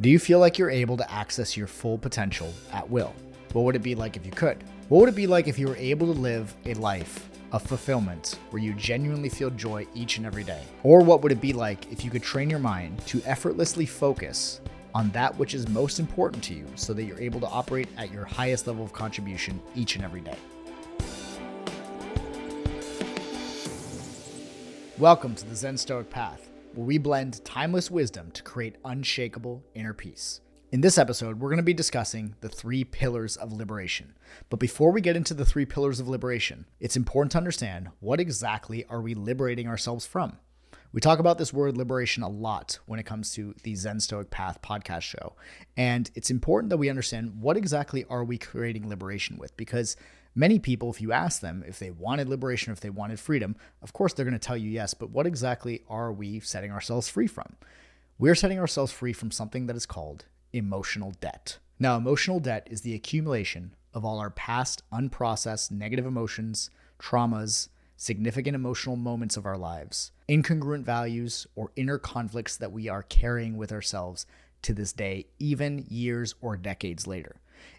Do you feel like you're able to access your full potential at will? What would it be like if you could? What would it be like if you were able to live a life of fulfillment where you genuinely feel joy each and every day? Or what would it be like if you could train your mind to effortlessly focus on that which is most important to you so that you're able to operate at your highest level of contribution each and every day? Welcome to the Zen Stoic Path where we blend timeless wisdom to create unshakable inner peace. In this episode, we're going to be discussing the three pillars of liberation. But before we get into the three pillars of liberation, it's important to understand what exactly are we liberating ourselves from? We talk about this word liberation a lot when it comes to the Zen Stoic Path podcast show. And it's important that we understand what exactly are we creating liberation with because Many people, if you ask them if they wanted liberation if they wanted freedom, of course they're going to tell you yes, but what exactly are we setting ourselves free from? We're setting ourselves free from something that is called emotional debt. Now, emotional debt is the accumulation of all our past unprocessed negative emotions, traumas, significant emotional moments of our lives, incongruent values, or inner conflicts that we are carrying with ourselves to this day, even years or decades later.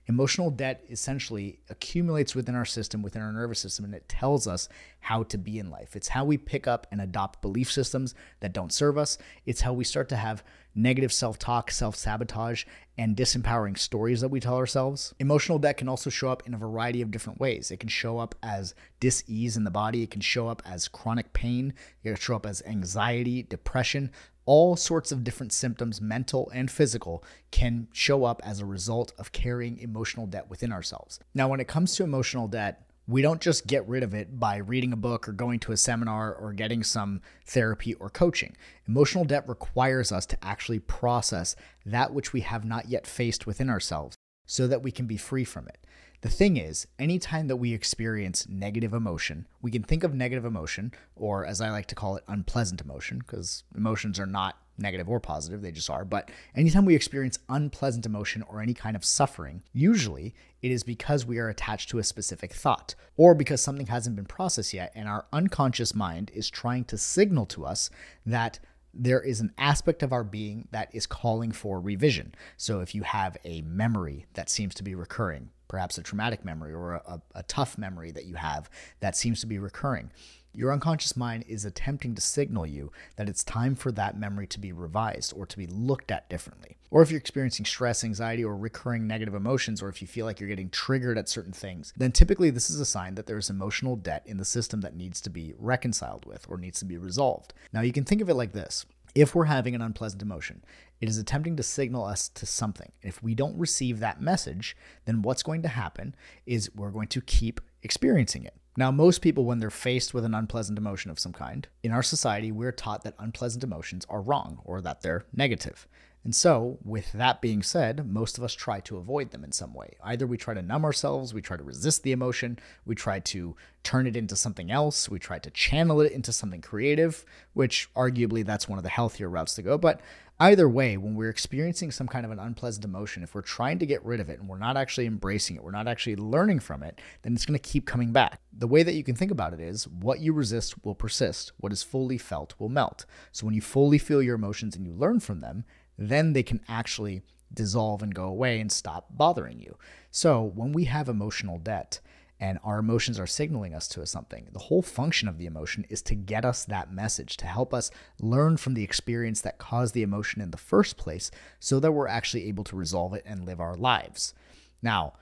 Emotional debt essentially accumulates within our system, within our nervous system, and it tells us how to be in life. It's how we pick up and adopt belief systems that don't serve us. It's how we start to have negative self talk, self sabotage, and disempowering stories that we tell ourselves. Emotional debt can also show up in a variety of different ways. It can show up as dis ease in the body, it can show up as chronic pain, it can show up as anxiety, depression, all sorts of different symptoms, mental and physical, can show up as a result of carrying emotional debt within ourselves. Now, when it comes to emotional debt, we don't just get rid of it by reading a book or going to a seminar or getting some therapy or coaching. Emotional debt requires us to actually process that which we have not yet faced within ourselves so that we can be free from it. The thing is, anytime that we experience negative emotion, we can think of negative emotion, or as I like to call it, unpleasant emotion, because emotions are not negative or positive, they just are. But anytime we experience unpleasant emotion or any kind of suffering, usually it is because we are attached to a specific thought or because something hasn't been processed yet, and our unconscious mind is trying to signal to us that there is an aspect of our being that is calling for revision. So if you have a memory that seems to be recurring, perhaps a traumatic memory or a, a, tough memory that you have that seems to be recurring, your unconscious mind is attempting to signal you that it's time for that memory to be revised or to be looked at differently. Or if you're experiencing stress, anxiety, or recurring negative emotions, or if you feel like you're getting triggered at certain things, then typically this is a sign that there's emotional debt in the system that needs to be reconciled with or needs to be resolved. Now, you can think of it like this if we're having an unpleasant emotion, it is attempting to signal us to something. If we don't receive that message, then what's going to happen is we're going to keep experiencing it. Now, most people, when they're faced with an unpleasant emotion of some kind, in our society, we're taught that unpleasant emotions are wrong or that they're negative. And so, with that being said, most of us try to avoid them in some way. Either we try to numb ourselves, we try to resist the emotion, we try to turn it into something else, we try to channel it into something creative, which arguably that's one of the healthier routes to go. But either way, when we're experiencing some kind of an unpleasant emotion, if we're trying to get rid of it and we're not actually embracing it, we're not actually learning from it, then it's going to keep coming back. The way that you can think about it is what you resist will persist, what is fully felt will melt. So when you fully feel your emotions and you learn from them, then they can actually dissolve and go away and stop bothering you. So when we have emotional debt, and our emotions are signaling us to something. The whole function of the emotion is to get us that message, to help us learn from the experience that caused the emotion in the first place so that we're actually able to resolve it and live our lives. Now,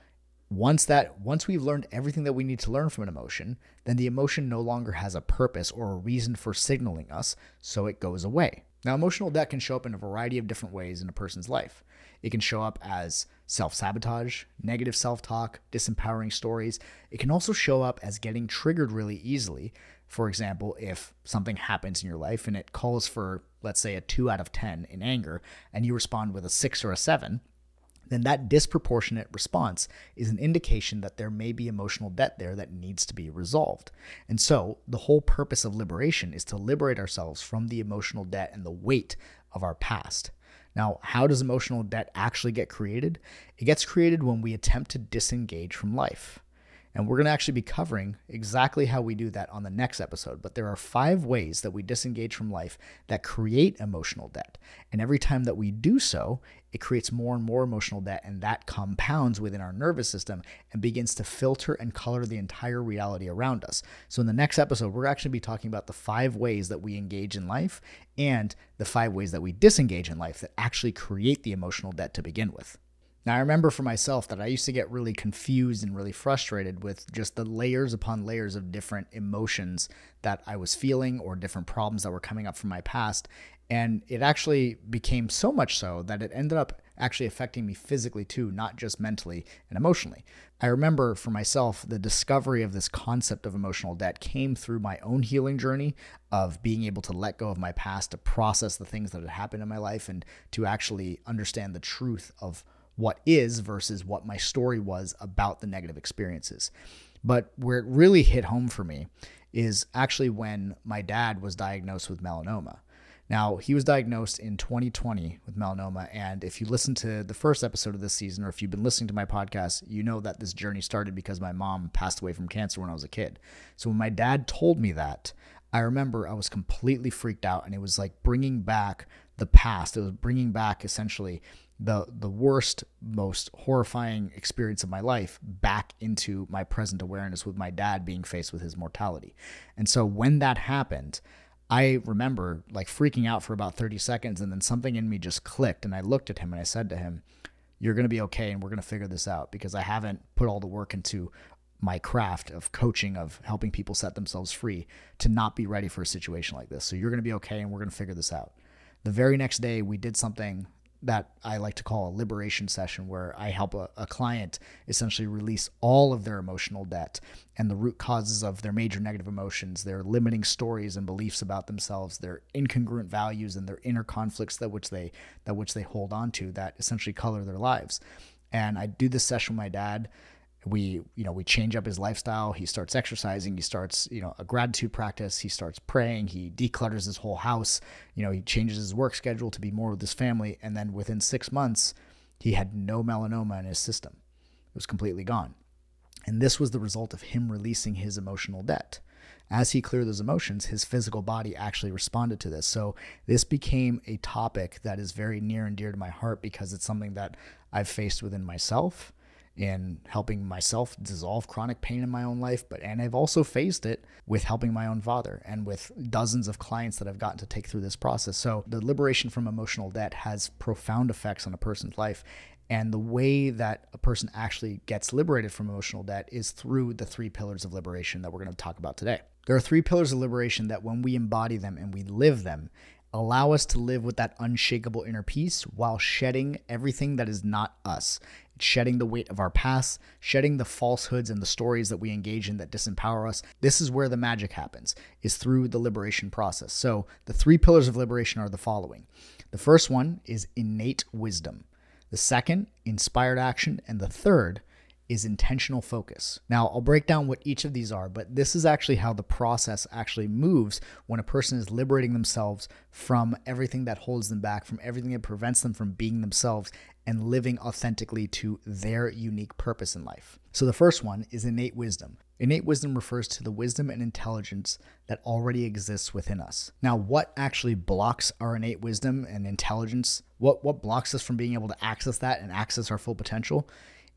once that once we've learned everything that we need to learn from an emotion, then the emotion no longer has a purpose or a reason for signaling us, so it goes away. Now, emotional debt can show up in a variety of different ways in a person's life. It can show up as self sabotage, negative self talk, disempowering stories. It can also show up as getting triggered really easily. For example, if something happens in your life and it calls for, let's say, a two out of 10 in anger, and you respond with a six or a seven, then that disproportionate response is an indication that there may be emotional debt there that needs to be resolved. And so, the whole purpose of liberation is to liberate ourselves from the emotional debt and the weight of our past. Now, how does emotional debt actually get created? It gets created when we attempt to disengage from life. And we're going to actually be covering exactly how we do that on the next episode. But there are five ways that we disengage from life that create emotional debt. And every time that we do so, it creates more and more emotional debt, and that compounds within our nervous system and begins to filter and color the entire reality around us. So, in the next episode, we're actually be talking about the five ways that we engage in life and the five ways that we disengage in life that actually create the emotional debt to begin with. Now, I remember for myself that I used to get really confused and really frustrated with just the layers upon layers of different emotions that I was feeling or different problems that were coming up from my past. And it actually became so much so that it ended up actually affecting me physically too, not just mentally and emotionally. I remember for myself, the discovery of this concept of emotional debt came through my own healing journey of being able to let go of my past, to process the things that had happened in my life, and to actually understand the truth of what is versus what my story was about the negative experiences. But where it really hit home for me is actually when my dad was diagnosed with melanoma. Now, he was diagnosed in 2020 with melanoma. And if you listen to the first episode of this season, or if you've been listening to my podcast, you know that this journey started because my mom passed away from cancer when I was a kid. So when my dad told me that, I remember I was completely freaked out and it was like bringing back the past. It was bringing back essentially the the worst most horrifying experience of my life back into my present awareness with my dad being faced with his mortality. And so when that happened, I remember like freaking out for about 30 seconds and then something in me just clicked and I looked at him and I said to him, "You're going to be okay and we're going to figure this out because I haven't put all the work into my craft of coaching of helping people set themselves free to not be ready for a situation like this. So you're going to be okay and we're going to figure this out." The very next day we did something that I like to call a liberation session, where I help a, a, client essentially release all of their emotional debt and the root causes of their major negative emotions, their limiting stories and beliefs about themselves, their incongruent values, and their inner conflicts that which they that which they hold on to that essentially color their lives. And I do this session with my dad we you know we change up his lifestyle. He starts exercising. He starts you know a gratitude practice. He starts praying. He declutters his whole house. You know he changes his work schedule to be more with his family. And then within six months he had no melanoma in his system. It was completely gone. And this was the result of him releasing his emotional debt. As he cleared those emotions, his physical body actually responded to this. So, this became a topic that is very near and dear to my heart because it's something that I've faced within myself in helping myself dissolve chronic pain in my own life, but and I've also faced it with helping my own father and with dozens of clients that I've gotten to take through this process. So the liberation from emotional debt has profound effects on a person's life. And the way that a person actually gets liberated from emotional debt is through the three pillars of liberation that we're going to talk about today. There are three pillars of liberation that when we embody them and we live them, allow us to live with that unshakable inner peace while shedding everything that is not us shedding the weight of our past, shedding the falsehoods and the stories that we engage in that disempower us. This is where the magic happens, is through the liberation process. So, the three pillars of liberation are the following. The first one is innate wisdom. The second, inspired action, and the third is intentional focus. Now, I'll break down what each of these are, but this is actually how the process actually moves when a person is liberating themselves from everything that holds them back, from everything that prevents them from being themselves and living authentically to their unique purpose in life. So, the first one is innate wisdom. Innate wisdom refers to the wisdom and intelligence that already exists within us. Now, what actually blocks our innate wisdom and intelligence? What, what blocks us from being able to access that and access our full potential?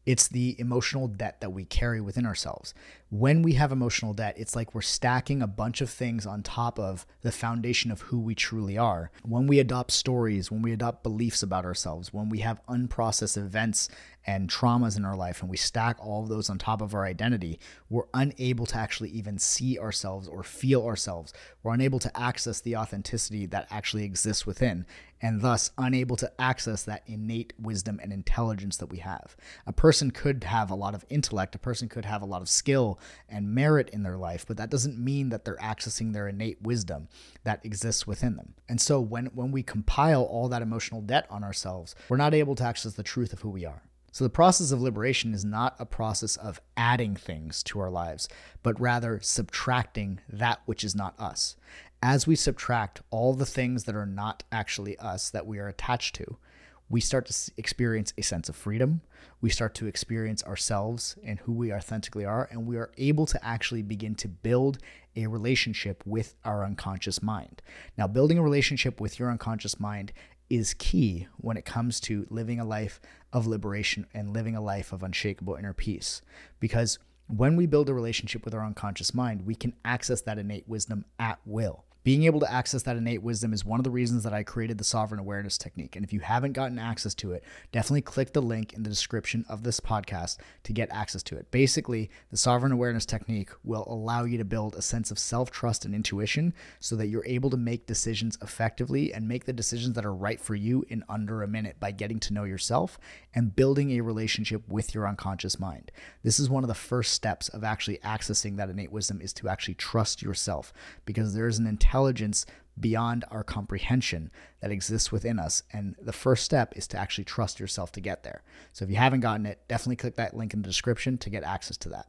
It's the emotional debt that we carry within ourselves. When we have emotional debt, it's like we're stacking a bunch of things on top of the foundation of who we truly are. When we adopt stories, when we adopt beliefs about ourselves, when we have unprocessed events and traumas in our life and we stack all of those on top of our identity, we're unable to actually even see ourselves or feel ourselves. We're unable to access the authenticity that actually exists within and thus unable to access that innate wisdom and intelligence that we have. A person could have a lot of intellect, a person could have a lot of skill and merit in their life, but that doesn't mean that they're accessing their innate wisdom that exists within them. And so when when we compile all that emotional debt on ourselves, we're not able to access the truth of who we are. So, the process of liberation is not a process of adding things to our lives, but rather subtracting that which is not us. As we subtract all the things that are not actually us that we are attached to, we start to experience a sense of freedom. We start to experience ourselves and who we authentically are, and we are able to actually begin to build a relationship with our unconscious mind. Now, building a relationship with your unconscious mind is key when it comes to living a life of liberation and living a life of unshakable inner peace. Because when we build a relationship with our unconscious mind, we can access that innate wisdom at will. Being able to access that innate wisdom is one of the reasons that I created the sovereign awareness technique. And if you haven't gotten access to it, definitely click the link in the description of this podcast to get access to it. Basically, the sovereign awareness technique will allow you to build a sense of self trust and intuition so that you're able to make decisions effectively and make the decisions that are right for you in under a minute by getting to know yourself and building a relationship with your unconscious mind. This is one of the first steps of actually accessing that innate wisdom is to actually trust yourself because there is an intelligence intelligence beyond our comprehension that exists within us. And the first step is to actually trust yourself to get there. So if you haven't gotten it, definitely click that link in the description to get access to that.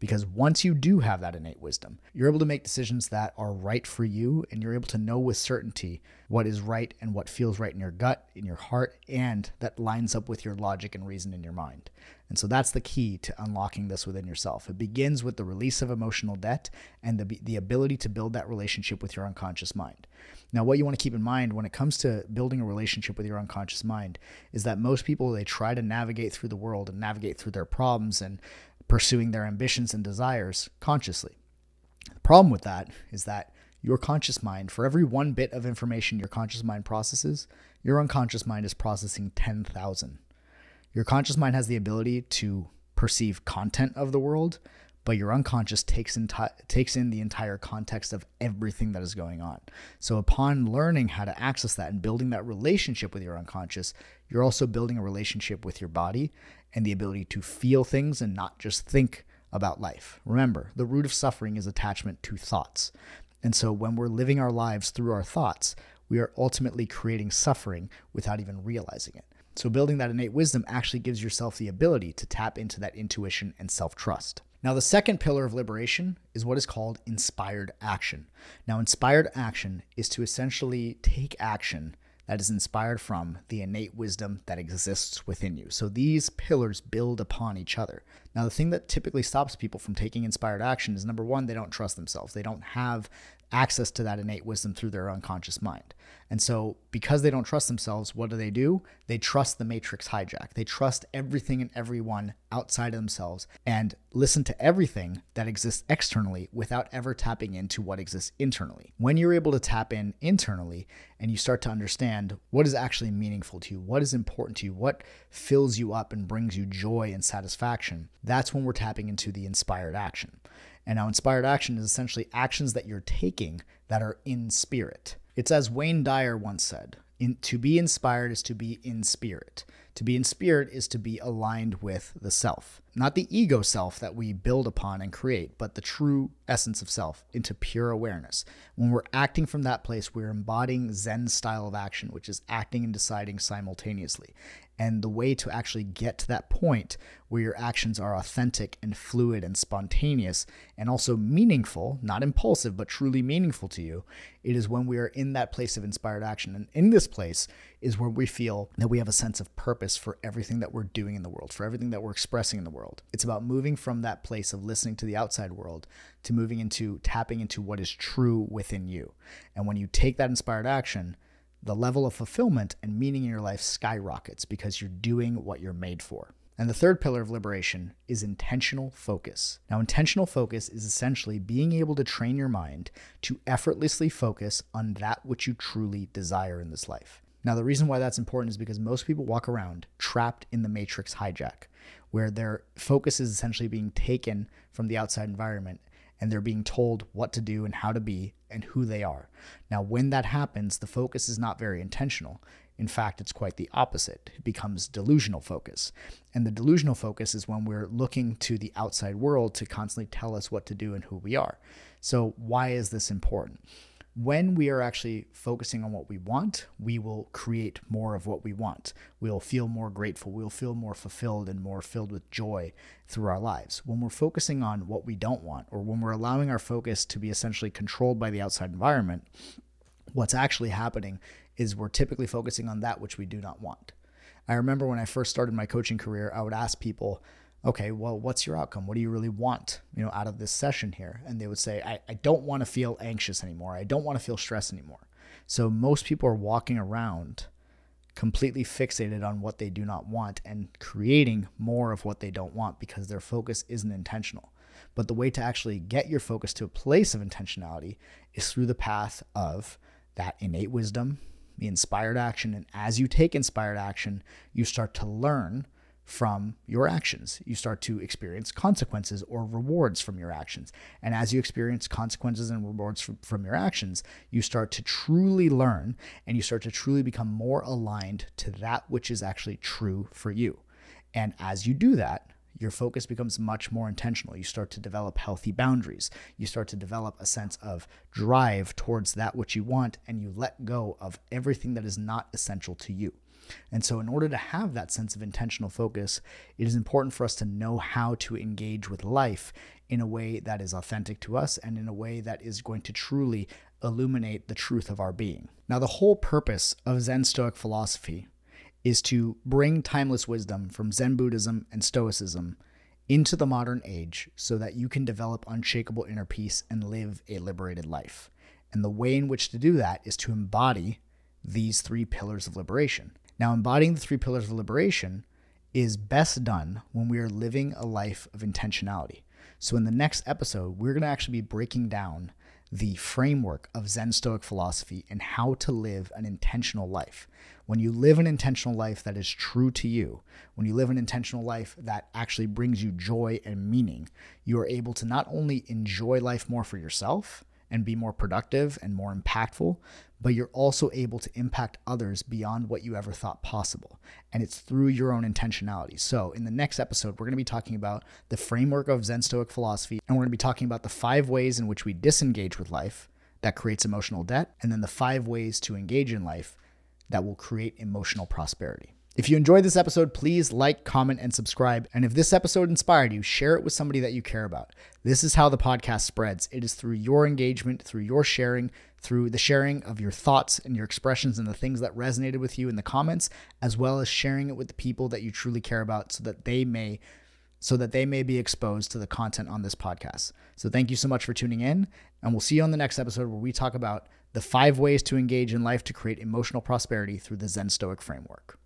Because once you do have that innate wisdom, you're able to make decisions that are right for you and you're able to know with certainty what is right and what feels right in your gut, in your heart, and that lines up with your logic and reason in your mind. And so that's the key to unlocking this within yourself. It begins with the release of emotional debt and the, the ability to build that relationship with your unconscious mind. Now, what you want to keep in mind when it comes to building a relationship with your unconscious mind is that most people, they try to navigate through the world and navigate through their problems and pursuing their ambitions and desires consciously. The problem with that is that your conscious mind, for every one bit of information your conscious mind processes, your unconscious mind is processing 10,000. Your conscious mind has the ability to perceive content of the world, but your unconscious takes in, t- takes in the entire context of everything that is going on. So, upon learning how to access that and building that relationship with your unconscious, you're also building a relationship with your body and the ability to feel things and not just think about life. Remember, the root of suffering is attachment to thoughts. And so when we're living our lives through our thoughts, we are ultimately creating suffering without even realizing it. So building that innate wisdom actually gives yourself the ability to tap into that intuition and self trust. Now, the second pillar of liberation is what is called inspired action. Now, inspired action is to essentially take action that is inspired from the innate wisdom that exists within you. So these pillars build upon each other. Now, the thing that typically stops people from taking inspired action is number one, they don't trust themselves. They don't have access to that innate wisdom through their unconscious mind. And so, because they don't trust themselves, what do they do? They trust the matrix hijack. They trust everything and everyone outside of themselves and listen to everything that exists externally without ever tapping into what exists internally. When you're able to tap in internally and you start to understand what is actually meaningful to you, what is important to you, what fills you up and brings you joy and satisfaction, that's when we're tapping into the inspired action. And now, inspired action is essentially actions that you're taking that are in spirit. It's as Wayne Dyer once said in, to be inspired is to be in spirit. To be in spirit is to be aligned with the self, not the ego self that we build upon and create, but the true essence of self into pure awareness. When we're acting from that place, we're embodying Zen style of action, which is acting and deciding simultaneously. And the way to actually get to that point where your actions are authentic and fluid and spontaneous and also meaningful, not impulsive, but truly meaningful to you, it is when we are in that place of inspired action. And in this place is where we feel that we have a sense of purpose for everything that we're doing in the world, for everything that we're expressing in the world. It's about moving from that place of listening to the outside world to moving into tapping into what is true within you. And when you take that inspired action, the level of fulfillment and meaning in your life skyrockets because you're doing what you're made for. And the third pillar of liberation is intentional focus. Now, intentional focus is essentially being able to train your mind to effortlessly focus on that which you truly desire in this life. Now, the reason why that's important is because most people walk around trapped in the matrix hijack, where their focus is essentially being taken from the outside environment and they're being told what to do and how to be and who they are. Now, when that happens, the focus is not very intentional. In fact, it's quite the opposite. It becomes delusional focus. And the delusional focus is when we're looking to the outside world to constantly tell us what to do and who we are. So, why is this important? When we are actually focusing on what we want, we will create more of what we want. We'll feel more grateful. We'll feel more fulfilled and more filled with joy through our lives. When we're focusing on what we don't want, or when we're allowing our focus to be essentially controlled by the outside environment, what's actually happening is we're typically focusing on that which we do not want. I remember when I first started my coaching career, I would ask people, okay, well, what's your outcome? What do you really want, you know, out of this session here? And they would say, I, I don't want to feel anxious anymore. I don't want to feel stress anymore. So most people are walking around completely fixated on what they do not want and creating more of what they don't want because their focus isn't intentional. But the way to actually get your focus to a place of intentionality is through the path of that innate wisdom, the inspired action. And as you take inspired action, you start to learn from your actions. You start to experience consequences or rewards from your actions. And as you experience consequences and rewards from, from, your actions, you start to truly learn and you start to truly become more aligned to that which is actually true for you. And as you do that, your focus becomes much more intentional. You start to develop healthy boundaries. You start to develop a sense of drive towards that which you want, and you let go of everything that is not essential to you. And so, in order to have that sense of intentional focus, it is important for us to know how to engage with life in a way that is authentic to us and in a way that is going to truly illuminate the truth of our being. Now, the whole purpose of Zen Stoic philosophy is to bring timeless wisdom from Zen Buddhism and Stoicism into the modern age so that you can develop unshakable inner peace and live a liberated life. And the way in which to do that is to embody these three pillars of liberation. Now, embodying the three pillars of liberation is best done when we are living a life of intentionality. So, in the next episode, we're going to actually be breaking down the framework of Zen Stoic philosophy and how to live an intentional life. When you live an intentional life that is true to you, when you live an intentional life that actually brings you joy and meaning, you are able to not only enjoy life more for yourself, and be more productive and more impactful, but you're also able to impact others beyond what you ever thought possible. And it's through your own intentionality. So, in the next episode, we're going to be talking about the framework of Zen Stoic philosophy, and we're going to be talking about the five ways in which we disengage with life that creates emotional debt, and then the five ways to engage in life that will create emotional prosperity. If you enjoyed this episode, please like, comment, and subscribe. And if this episode inspired you, share it with somebody that you care about. This is how the podcast spreads. It is through your engagement, through your sharing, through the sharing of your thoughts and your expressions and the things that resonated with you in the comments, as well as sharing it with the people that you truly care about so that they may so that they may be exposed to the content on this podcast. So thank you so much for tuning in, and we'll see you on the next episode where we talk about the five ways to engage in life to create emotional prosperity through the Zen Stoic framework.